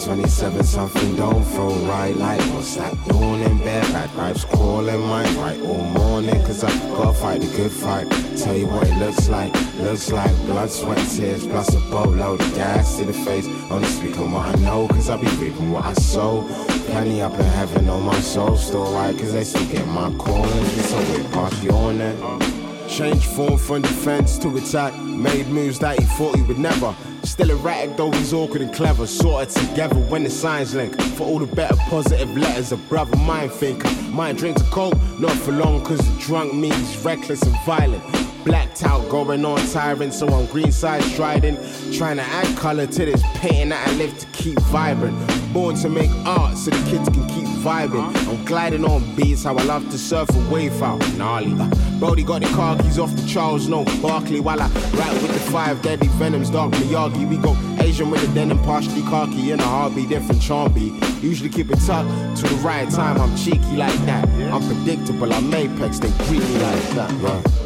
727 something don't feel right. Like what's that doing in bed? Bad vibes crawling my right all morning Cause I gotta fight the good fight. Tell you what it looks like Looks like blood, sweat, tears Plus a boatload of gas to the face. Only speaking what I know Cause I be reaping what I sow. Plenty up in heaven on my soul Still right? Cause they still get my calling It's a way past yawning. Change form from defense to attack Made moves that he thought he would never Still erratic though he's awkward and clever. Sorted together when the signs link. For all the better positive letters, a brother mind thinker. Mind drinks a coke, not for long, cause the drunk means reckless and violent. Blacked out, going on tyrant, so on green side striding. Trying to add color to this painting that I live to keep vibrant. Born to make art so the kids can keep vibing. I'm gliding on beats, how I love to surf a wave out. Gnarly. Uh, Brody got the car keys off the Charles, no Barkley. While I rap with the five deadly venoms, dark Miyagi. We go Asian with the denim, partially khaki, and a heartbeat, different charm beat. Usually keep it tucked to the right time. I'm cheeky like that. I'm predictable, I'm apex, they greet me like that. Right.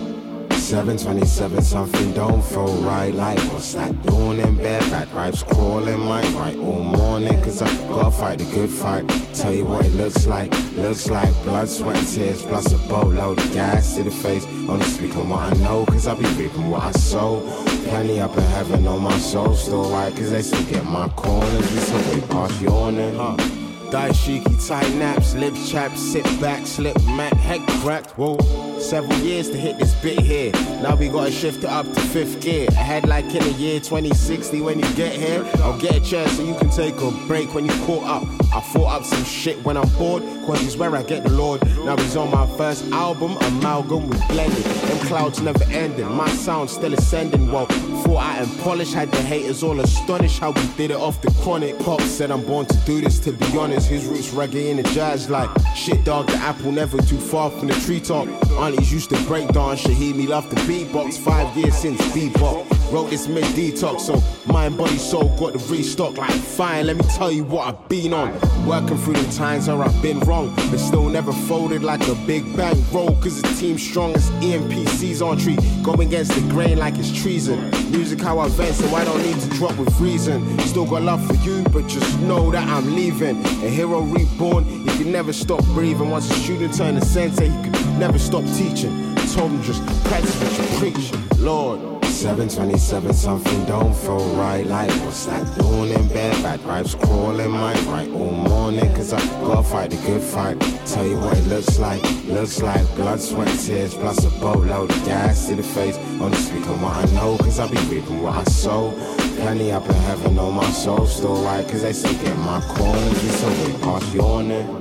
727 something don't feel right Like what's that doing in bed? Bad vibes crawling my right all morning Cause I gotta fight the good fight Tell you what it looks like Looks like blood, sweat and tears Plus a boatload of gas to the face Only speaking what I know Cause I be reaping what I sow Plenty up in heaven on my soul Still right cause they still get my corners We still way past yawning huh. Dashiki, tight naps, lips chapped, sit back, slip mat, head cracked. Whoa, several years to hit this bit here. Now we gotta shift it up to fifth gear. Ahead like in the year 2060 when you get here. I'll get a chair so you can take a break when you caught up. I thought up some shit when I'm bored, cause he's where I get the Lord. Now he's on my first album, Amalgam, we blended. Them clouds never ending, my sound still ascending. Well, thought I and polish had the haters all astonished how we did it off the chronic. Pop said I'm born to do this, to be honest. His roots reggae and the jazz like shit dog, the apple never too far from the treetop. Used to break dance, Shaheed me love the beatbox. Five years since bebop. Wrote this mid detox, so mind, body, soul got the restock like fine. Let me tell you what I've been on. Working through the times where I've been wrong, but still never folded like a big bang roll. Cause the team's strong as EMPC's on tree. Against the grain like it's treason. Music how I vent, so I don't need to drop with reason. Still got love for you, but just know that I'm leaving. A hero reborn, you can never stop breathing. Once a student turned to sensei, you could never stop teaching. Told him just practice what you preach, Lord. 727 something don't feel right. Like what's that doing in bed? Bad vibes crawling my right all morning Cause I gotta fight the good fight. Tell you what it looks like Looks like blood, sweat, tears Plus a boatload of gas to the face. Only speaking what I know Cause I be reaping what I sow. Plenty up in heaven on my soul Still right cause they still get my corners We so way past yawning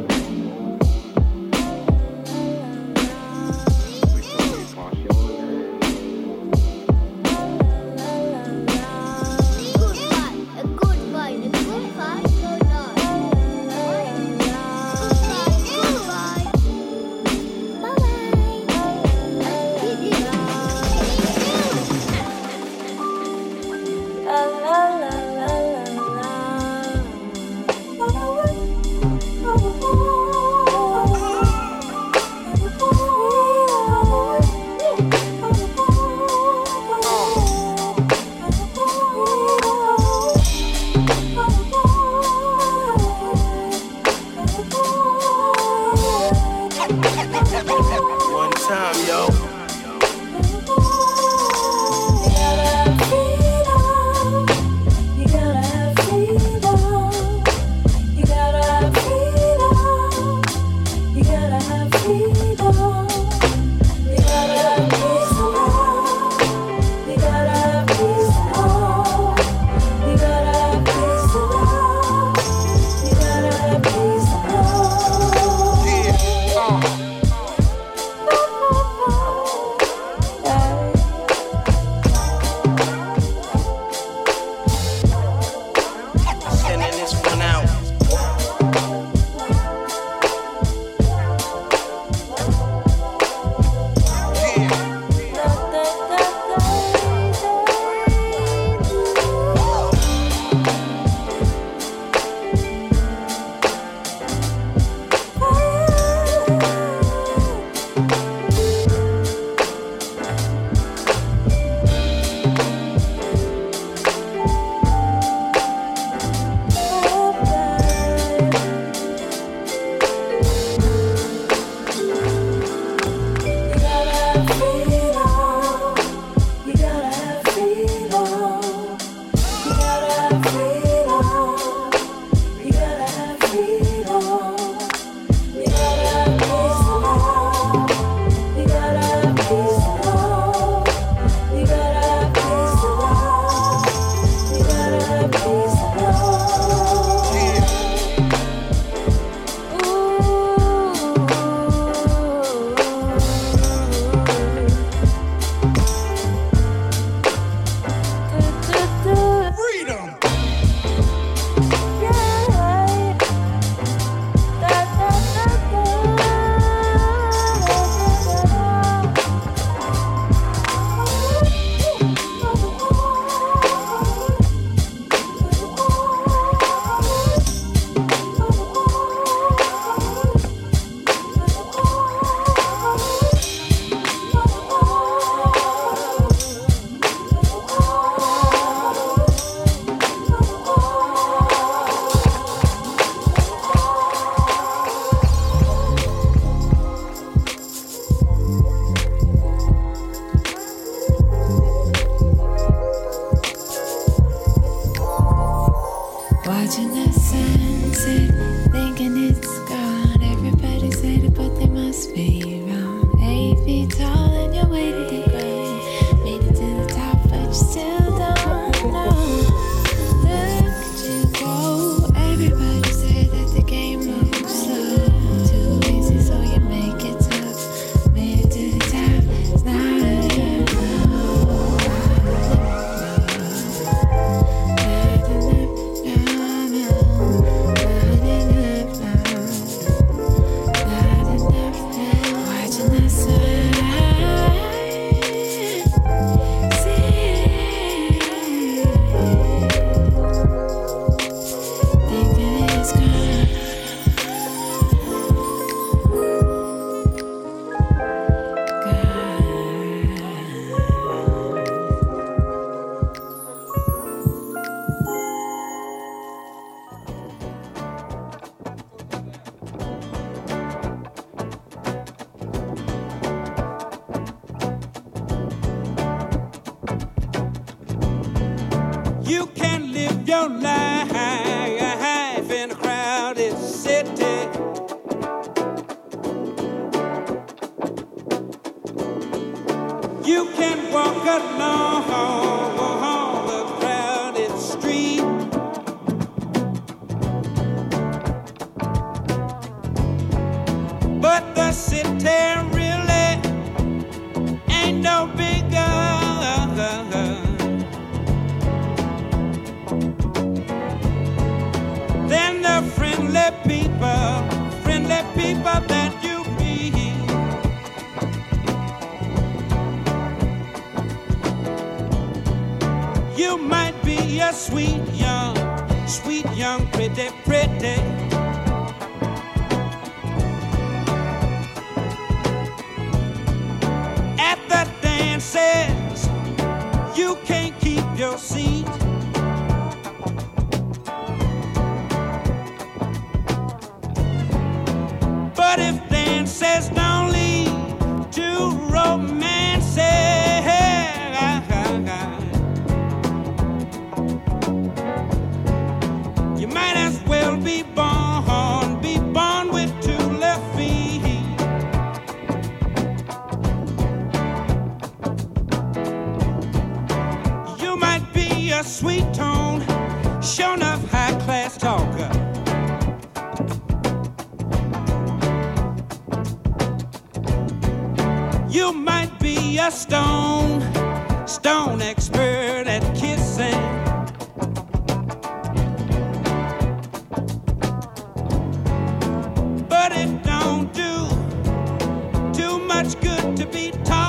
out loud. you'll see much good to be taught.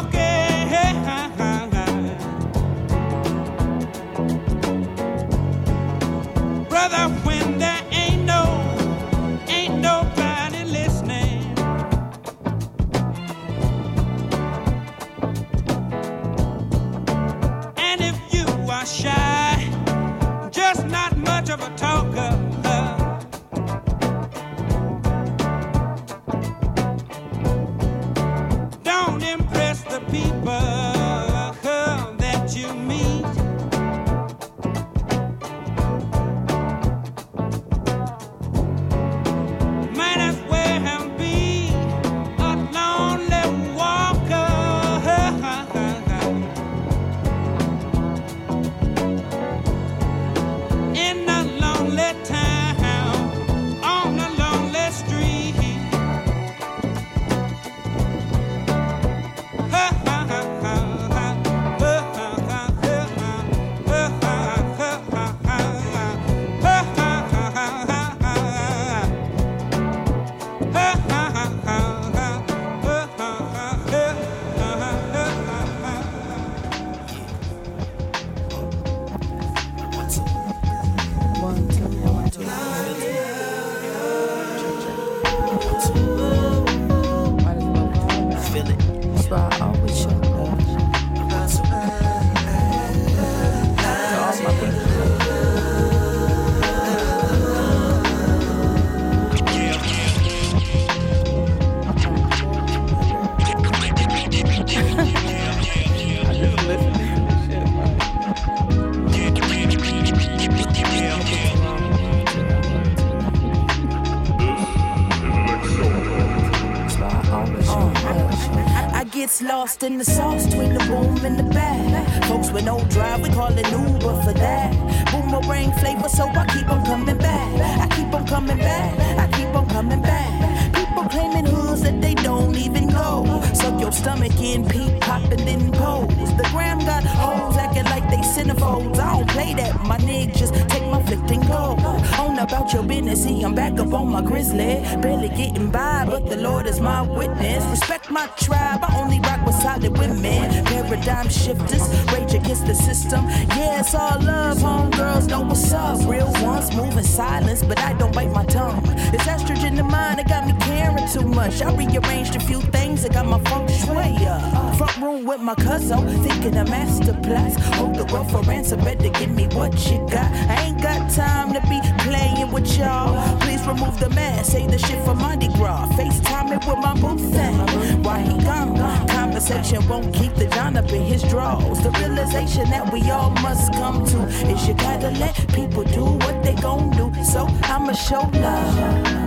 Lost in the sauce between the boom and the bad. Folks with no drive, we call it Uber for that. Boomerang flavor, so I keep on coming back. I keep on coming back. I keep on coming back. People claiming hoods that they don't even Suck your stomach in, peep, popping, then pose. The gram got hoes acting like they centerfolds. I don't play that, my nigga. Just take my flick and go. On about your business, see, I'm back up on my grizzly. Barely getting by, but the Lord is my witness. Respect my tribe, I only rock with solid women. Paradigm shifters, rage against the system. Yeah, it's all love, homegirls know what's up. Real ones move in silence, but I don't bite my tongue. It's estrogen in mind, it got me caring too much. I rearranged a few things, got my feng shui up. Front room with my cousin, thinking a master plus. Hold the world for ransom, better give me what you got. I ain't got time to be playing with y'all. Please remove the mask, say the shit for Mardi Gras. FaceTime it with my boo thing. Why he gone? Conversation won't keep the John up in his drawers. The realization that we all must come to is you gotta let people do what they gon' do. So I'ma show love.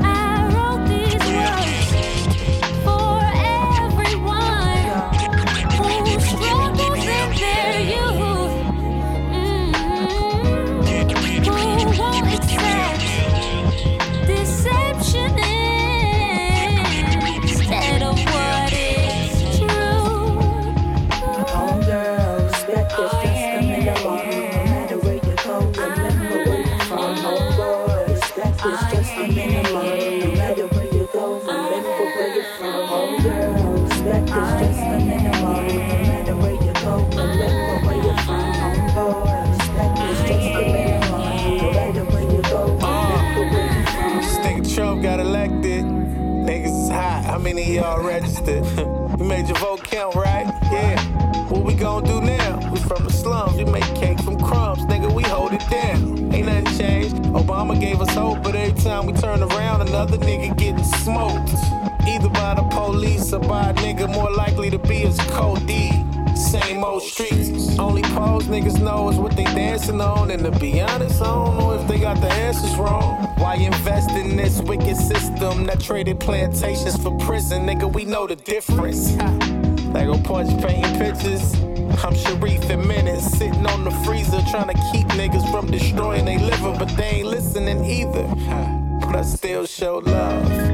Another nigga getting smoked. Either by the police or by a nigga more likely to be cold D. Same old streets. Only pose niggas know is what they dancing on. And to be honest, I don't know if they got the answers wrong. Why invest in this wicked system that traded plantations for prison? Nigga, we know the difference. They go punch painting pictures. I'm Sharif in minutes, sitting on the freezer, trying to keep niggas from destroying their liver, but they ain't listening either. But I still show love.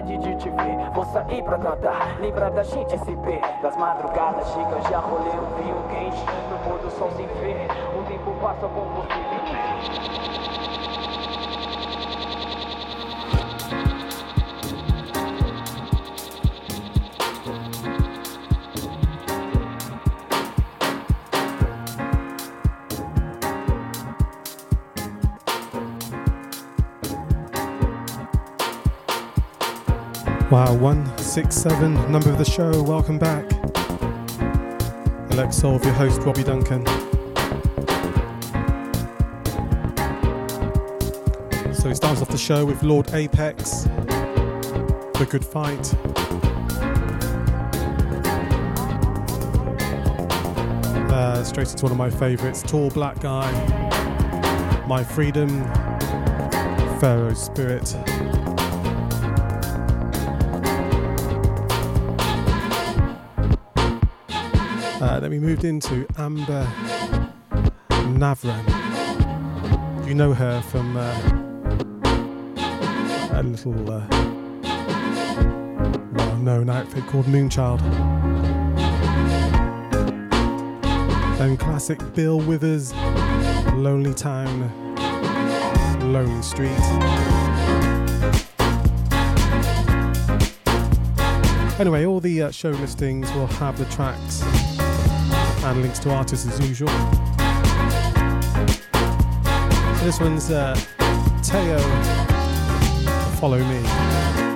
De te ver, vou sair pra cantar. Lembra da gente ver. Das madrugadas chega, já rolei um vinho quente. No pôr do sol sem ver. Um tempo passa com você. Wow, 167, number of the show. Welcome back. ElecSoul, your host, Robbie Duncan. So he starts off the show with Lord Apex, The Good Fight. Uh, straight into one of my favourites, Tall Black Guy, My Freedom, Pharoah Spirit. Uh, then we moved into Amber Navran, you know her from uh, a little uh, well known outfit called Moonchild. Then classic Bill Withers, Lonely Town, Lonely Street. Anyway, all the uh, show listings will have the tracks and links to artists as usual. So this one's uh, TTeo, Follow Me.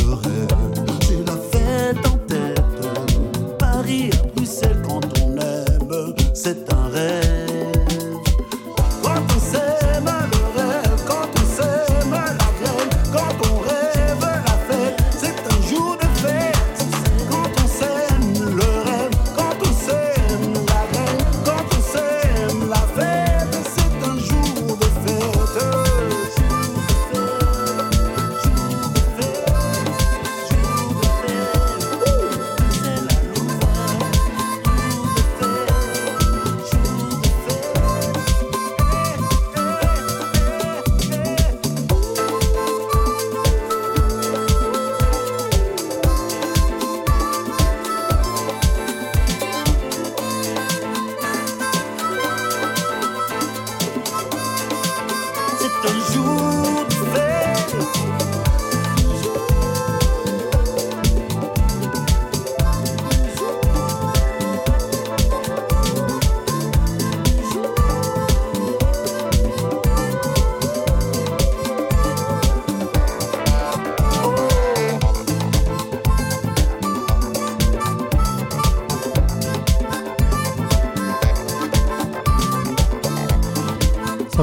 I've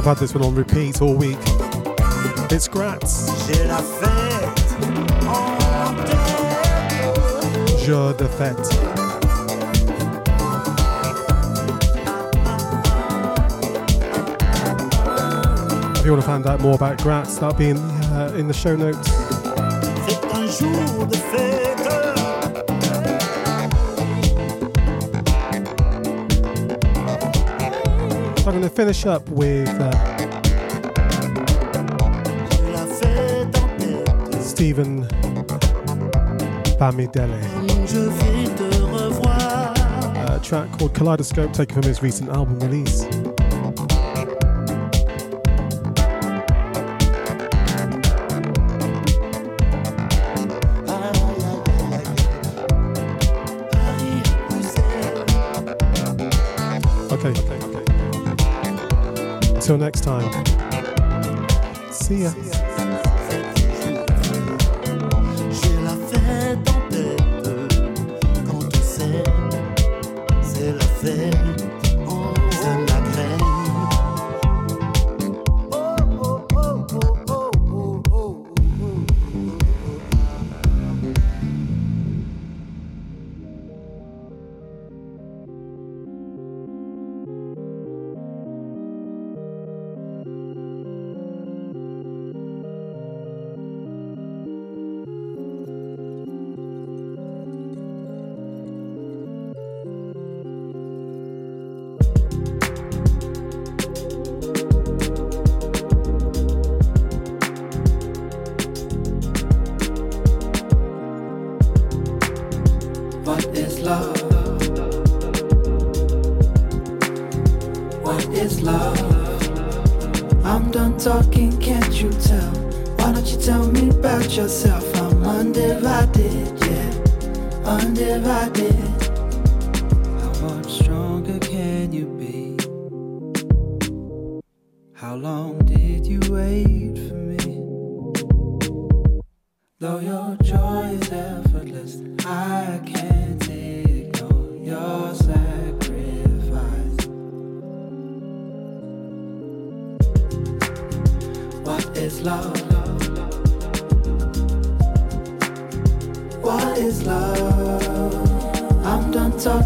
had this one on repeat all week. It's Gratts. Jour de fête. If you want to find out more about Gratts, that'll be in, uh, in the show notes. Finish up with uh, Steven Bamidele. A track called Kaleidoscope, taken from his recent album release. Until next time. See ya.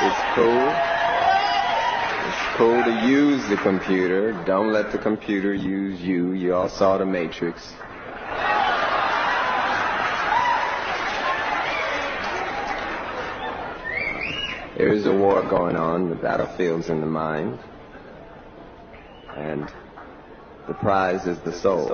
It's cool. It's cool to use the computer. Don't let the computer use you. You all saw the Matrix. There is a war going on. The battlefield's in the mind and the prize is the soul.